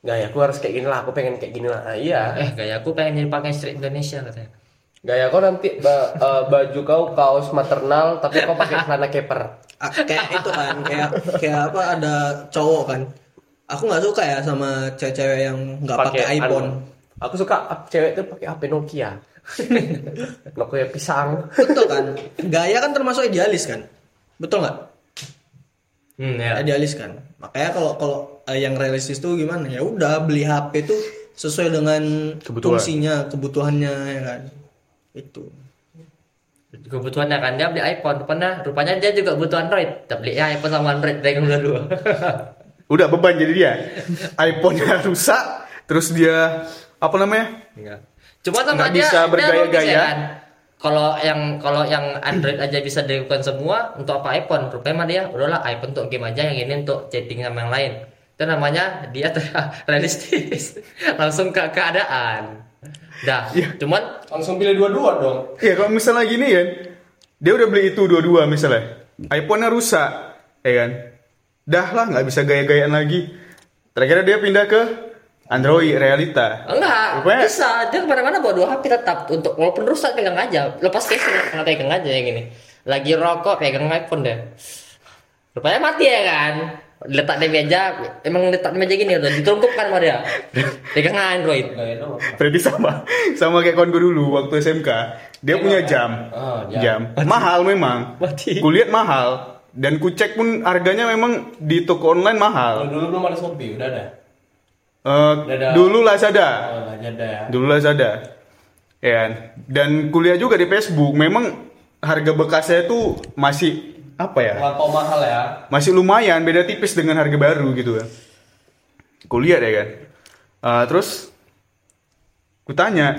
B: gaya aku harus kayak gini lah aku pengen kayak gini lah nah, iya.
D: Eh gaya aku pengen jadi pakai street Indonesia katanya.
B: Gaya kau nanti ba- eh, baju kau kaos maternal tapi kau pakai [laughs] celana keper.
E: Ah, kayak itu kan kayak kayak apa ada cowok kan. Aku nggak suka ya sama cewek-cewek yang nggak pakai iPhone.
B: anu. Aku suka cewek tuh pakai HP Nokia. [laughs] Nokia pisang.
E: betul kan gaya kan termasuk idealis kan betul nggak
D: Hmm, ya.
E: idealis kan makanya kalau kalau eh, yang realistis tuh gimana ya udah beli HP tuh sesuai dengan
C: Kebutuhan.
E: fungsinya kebutuhannya ya kan itu
D: Kebutuhannya kan dia beli iPhone, rupanya rupanya dia juga butuh Android. Dia beli iPhone sama Android pegang dua.
C: Udah beban jadi dia. [laughs] iPhone-nya rusak, terus dia apa namanya?
D: Enggak. Cuma sama
C: Nggak
D: dia
C: bisa bergaya-gaya.
D: ya kan? Kalau yang kalau yang Android aja bisa dilakukan semua, untuk apa iPhone? Rupanya mah dia udahlah iPhone untuk game aja, yang ini untuk chatting sama yang lain. Itu namanya dia [laughs] realistis, langsung ke keadaan. Dah,
C: Iya.
D: cuman
B: Langsung pilih dua-dua dong.
C: Iya kalau misalnya gini kan, dia udah beli itu dua-dua misalnya, iPhone-nya rusak, ya kan? Dah lah nggak bisa gaya-gayaan lagi. Terakhir dia pindah ke Android realita.
D: enggak
C: Rupanya-
D: bisa dia ke mana-mana bawa dua HP tetap untuk walaupun rusak pegang aja lepas case nggak pegang aja yang gini lagi rokok pegang iPhone deh rupanya mati ya kan letak di meja emang letak di meja gini udah ditumpukkan sama dia pegang Android.
C: Berarti sama, sama kayak gue dulu waktu SMK. Dia punya jam,
B: Oh,
C: jam. Mahal memang.
D: Mati.
C: Kulihat mahal. Dan ku cek pun harganya memang di toko online mahal.
B: Dulu belum ada Shopee, udah ada.
C: Eh,
B: Dadah.
C: dulu Lazada.
B: Oh, nggak ada ya.
C: Dulu Lazada. Ya? Dan kuliah juga di Facebook. Memang harga bekasnya itu masih apa ya?
B: Lampau mahal ya.
C: Masih lumayan, beda tipis dengan harga baru gitu kan. Kuliah ya kan. Eh, terus ku tanya,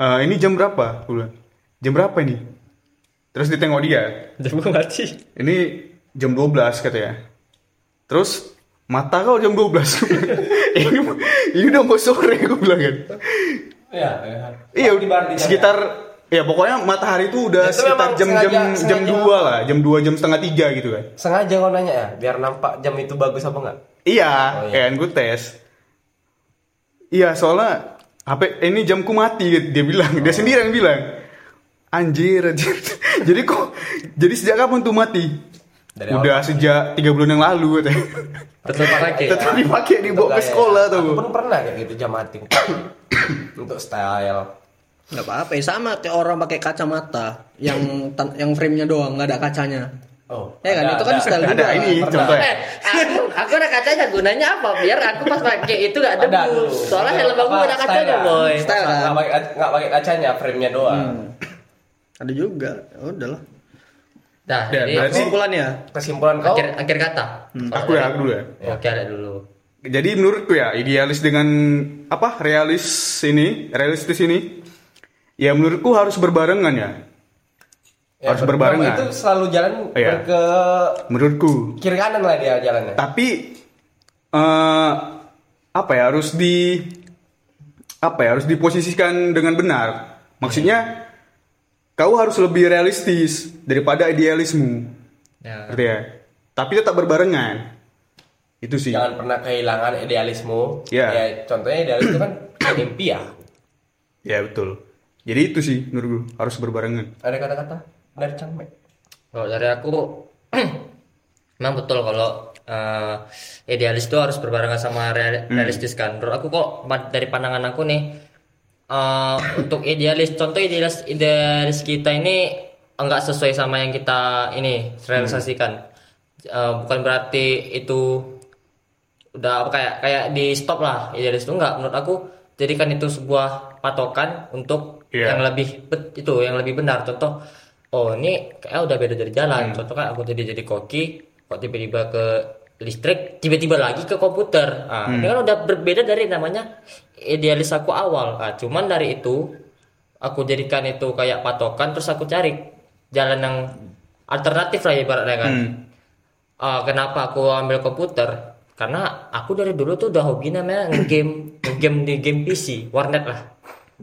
C: "Eh, ini jam berapa? Ku bilang, jam berapa ini? Terus ditengok dia,
D: Jam mati
C: ini jam 12 katanya. Terus mata kau jam 12 [laughs] ini ini udah mau sore gue bilang kan.
B: Iya, iya.
C: Iya, sekitar ya pokoknya matahari itu udah
B: Itu
C: sekitar jam-jam jam. 2 lah, jam 2 jam setengah 3 gitu kan.
B: ya. Sengaja kau nanya ya, biar nampak jam itu bagus apa enggak?
C: Iya,
B: Oh, iya.
C: kan gue tes. Iya, soalnya HP ini jamku mati dia bilang, dia sendiri yang bilang. Anjir, anjir. [laughs] jadi kok jadi sejak kapan tuh mati?
B: Dari
C: Udah sejak tiga bulan yang lalu katanya.
D: tetap pakai
C: Tetap dipakai dibawa ke sekolah
B: Aku
C: tuh.
B: pun pernah kayak gitu jam mati. [coughs] Untuk style.
E: nggak apa-apa ya sama kayak orang pakai kacamata yang yang frame-nya doang nggak ada kacanya
B: Oh.
E: Ya kan,
B: ada-
E: itu kan
B: ada.
E: style
C: Ada
E: juga.
C: ini
B: Pernah.
C: contohnya.
D: Eh, aku, aku ada kacanya gunanya apa? Biar aku pas pakai itu gak
B: Ada
D: debu.
B: dulu.
D: Soalnya helm aku ada kacanya,
B: style-nya?
D: boy.
E: Style kan?
B: Nggak pakai kacanya, frame-nya doang.
E: ada juga ya udahlah
D: Nah,
C: Ya,
D: jadi
C: berarti-
E: kesimpulannya
B: Kesimpulan kau
D: akhir akhir kata.
C: Aku ya, aku dulu ya.
D: Oke, ada dulu.
C: Jadi menurutku ya idealis dengan apa realis ini realistis ini ya menurutku harus berbarengan ya
B: Ya,
C: harus
B: ber-
C: berbarengan.
B: Itu selalu jalan ber- ke
C: menurutku
B: kiri kanan lah dia jalannya.
C: tapi eh apa ya harus di apa ya harus diposisikan dengan benar maksudnya kau harus lebih realistis daripada idealismu
D: Ya.
C: ngerti ya tapi tetap berbarengan itu sih
B: Jangan pernah kehilangan idealismu.
C: Iya.
B: Ya, contohnya idealis itu kan [clears throat] mimpi ya.
C: ya betul jadi itu sih menurutku harus berbarengan
B: Ada kata-kata dari Cangmek.
D: Kalau dari aku [clears throat] memang betul kalau eh, idealis itu harus berbarengan sama real- realistis kan. Menurut aku kok dari pandangan aku nih eh, untuk idealis contoh idealis idealis kita ini enggak sesuai sama yang kita ini realisasikan. Eh, bukan berarti itu udah apa kayak kayak di stop lah idealis itu enggak menurut aku jadikan itu sebuah patokan untuk
C: Iya.
D: yang lebih bet- itu yang lebih benar contoh oh ini kayak udah beda dari jalan contoh kayak aku tadi jadi koki kok tiba-tiba ke listrik tiba-tiba lagi ke komputer ah ini kan udah berbeda dari namanya idealis aku awal ah cuman dari itu aku jadikan itu kayak patokan terus aku cari jalan yang alternatif lah ibaratnya kan Ah, kenapa aku ambil komputer? Karena aku dari dulu tuh udah hobi namanya game game di game PC, warnet lah.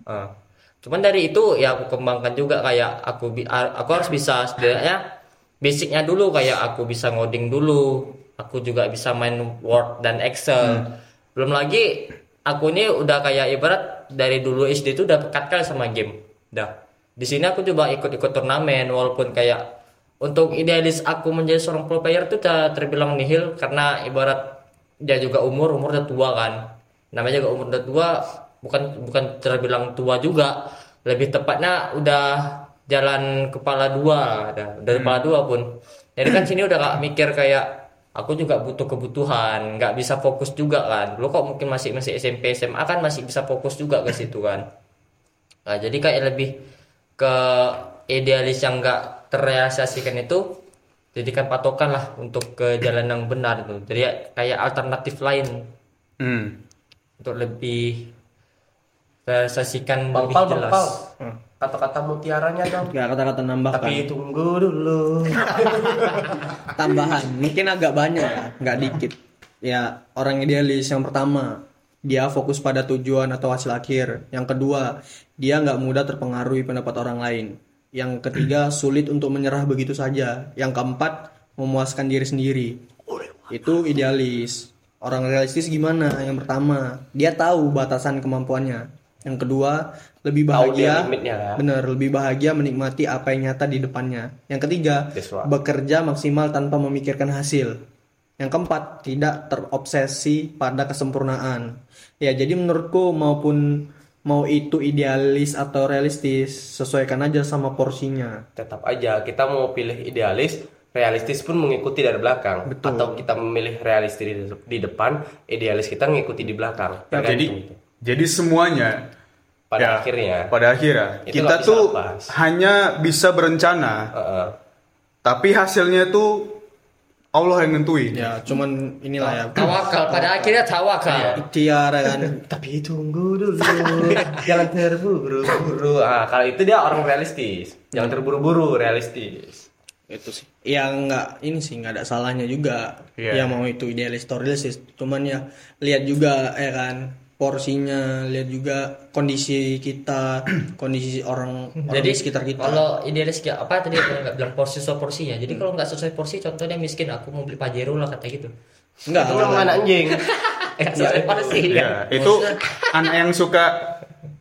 D: Ah. Cuman dari itu ya aku kembangkan juga kayak aku aku harus bisa setidaknya basicnya dulu kayak aku bisa ngoding dulu, aku juga bisa main Word dan Excel. Belum lagi aku ini udah kayak ibarat dari dulu SD itu udah pekat kali sama game. dah. Di sini aku coba ikut-ikut turnamen walaupun kayak untuk idealis aku menjadi seorang pro player itu tak terbilang nihil karena ibarat dia juga umur umur udah tua kan. Namanya juga umur udah tua bukan bukan terbilang tua juga. Lebih tepatnya udah jalan kepala dua dah. Udah kepala dua pun. Jadi kan sini udah gak mikir kayak aku juga butuh kebutuhan nggak bisa fokus juga kan lu kok mungkin masih masih SMP SMA kan masih bisa fokus juga ke situ kan Nah, jadi kayak lebih ke idealis yang nggak terrealisasikan itu jadikan patokan lah untuk ke jalan yang benar itu. Jadi ya kayak alternatif lain
C: Hmm.
D: untuk lebih realisasikan lebih
B: Bang
D: jelas.
B: Pal. Kata-kata mutiaranya dong.
E: Gak kata-kata nambahkan.
B: Tapi tunggu dulu. [laughs]
E: tambahan mungkin agak banyak ya, nggak dikit. Ya orang idealis yang pertama dia fokus pada tujuan atau hasil akhir. Yang kedua dia nggak mudah terpengaruhi pendapat orang lain. Yang ketiga sulit untuk menyerah begitu saja. Yang keempat memuaskan diri sendiri. Itu idealis. Orang realistis gimana? Yang pertama dia tahu batasan kemampuannya yang kedua lebih bahagia
B: limitnya lah.
E: benar lebih bahagia menikmati apa yang nyata di depannya yang ketiga
B: right.
E: bekerja maksimal tanpa memikirkan hasil yang keempat tidak terobsesi pada kesempurnaan ya jadi menurutku maupun mau itu idealis atau realistis sesuaikan aja sama porsinya
B: Tetap aja kita mau pilih idealis, realistis pun mengikuti dari belakang.
E: Betul.
B: Atau kita memilih realistis di, di depan, idealis kita mengikuti di belakang.
C: Jadi
B: Tergantung itu.
C: Jadi semuanya
B: pada
C: ya,
B: akhirnya.
C: pada akhirnya.
B: Itu
C: kita tuh
B: lepas.
C: hanya bisa berencana,
B: Heeh.
C: tapi hasilnya tuh Allah yang nentuin.
E: ya cuman inilah ya.
D: Tawakal. Pada akhirnya tawakal.
E: ikhtiar ya kan. [laughs]
B: Tapi tunggu dulu, jangan terburu-buru. Ah, kalau itu dia orang realistis, jangan terburu-buru, realistis.
E: itu sih. Yang nggak ini sih nggak ada salahnya juga.
C: Iya.
E: ya mau itu idealis realistis. Cuman ya lihat juga ya kan porsinya lihat juga kondisi kita [clears throat] kondisi orang orang
D: Jadi
E: di sekitar kita
D: kalau idealis kayak apa tadi aku nggak bilang porsi sesuai porsinya. Jadi kalau nggak sesuai porsi, contohnya miskin aku mau beli pajero lah kata gitu.
E: enggak
B: Itu orang anak anjing. [laughs]
D: Nggak sesuai porsi.
C: Ya, itu anak yang suka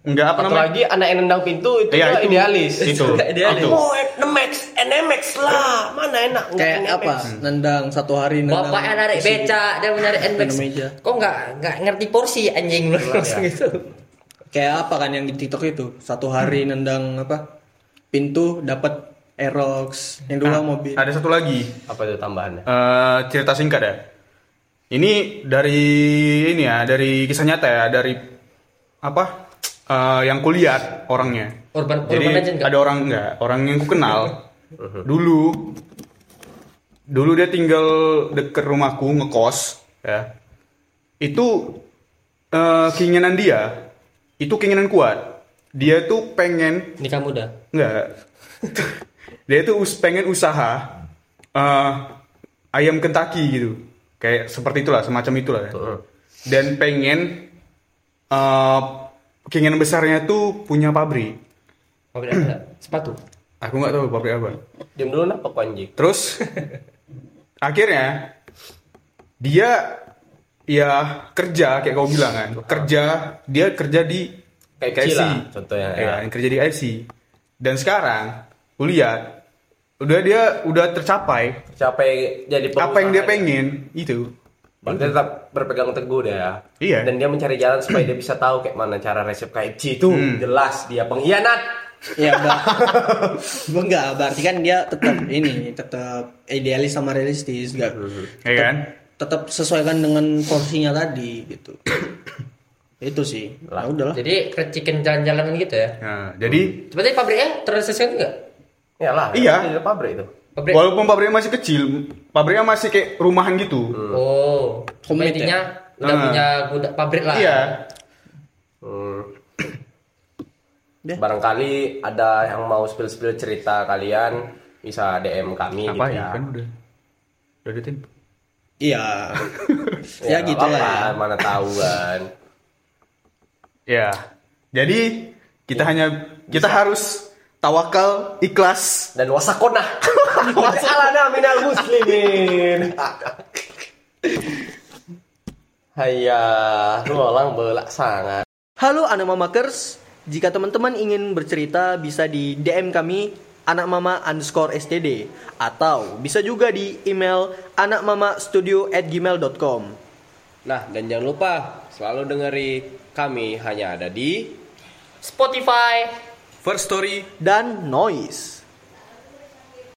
C: nggak apa
B: Atau
C: namanya?
B: lagi anak yang nendang pintu itu
C: Iya,
B: juga
C: itu.
B: idealis.
C: Itu. [laughs]
D: Idealis.
B: Mau NMAX, NMAX lah, mana enak
E: kayak
B: NMAX?
E: apa nendang satu hari nendang
D: Bapaknya narik
E: isi-
D: beca, dia mau nyari NMAX. Kok nggak nggak ngerti porsi anjing lu langsung gitu.
E: kayak apa kan yang di TikTok itu satu hari nendang apa pintu dapat Aerox yang dua mobil
C: Ada satu lagi
B: Apa itu tambahannya?
C: eh, cerita singkat ya. Ini dari ini ya, dari kisah nyata ya, dari apa? Eh, yang kulihat orangnya.
D: Urban
C: Jadi
D: urban legend
C: ada orang enggak, orang yang ku kenal [laughs] dulu dulu dia tinggal deket rumahku ngekos ya. Itu eh, keinginan dia, itu keinginan kuat. Dia tuh pengen
D: Nikah muda.
C: Enggak. Dia tuh us- pengen usaha eh, ayam Kentucky gitu. Kayak seperti itulah, semacam itulah ya. Dan pengen eh, keinginan besarnya tuh punya pabrik.
D: Mobil ada [clears throat] sepatu.
C: Aku nggak tahu pabrik apa.
B: Diam dulu napa kok anjing?
C: Terus [laughs] akhirnya dia ya kerja kayak kau bilang kan. Kerja, dia kerja di
B: KFC lah, contohnya,
C: Ya,
B: ya.
C: yang kerja di KFC. Dan sekarang kuliah udah dia udah tercapai
B: Capai jadi
C: apa yang dia pengen itu.
B: Berarti tetap berpegang teguh deh ya.
C: Iya.
B: Dan dia mencari jalan supaya dia bisa tahu kayak mana cara resep KFC itu.
C: Hmm.
B: Jelas dia pengkhianat.
E: ya ber- enggak berarti kan dia tetap ini tetap idealis sama realistis enggak
C: Ya kan?
E: tetap sesuaikan dengan porsinya tadi gitu [coughs] itu sih ya udahlah
D: Jadi kercikin jalan-jalanan gitu ya.
C: Nah, jadi
D: Seperti pabriknya terrealisasikan enggak?
B: Ya lah.
C: Iya.
B: Di pabrik itu.
D: Pabrik.
C: walaupun pabriknya masih kecil, pabriknya masih kayak rumahan gitu.
D: Oh,
E: Homemade
D: intinya udah
C: Ah.
D: punya gudang pabrik lah.
C: Iya.
B: Hmm. Barangkali ada yang mau spill-spill cerita kalian bisa DM kami
C: Apa
B: gitu
C: ya?
B: ya.
C: Kan udah. Udah ada tempo.
E: iya [laughs] ya,
B: nggak
E: gitu lah ya.
B: Mana tahu kan.
C: Ya. Jadi kita hanya kita harus tawakal, ikhlas.
B: Dan wasakona. [laughs] Wasalana minal muslimin. Hayya, nulang belak sangat.
E: halo anak mamakers Jika teman-teman ingin bercerita bisa di DM kami anakmama underscore std atau bisa juga di email anakmamastudio at gmail.com
B: Nah, dan jangan lupa selalu dengeri kami hanya ada di
D: Spotify
C: First story
E: dan noise.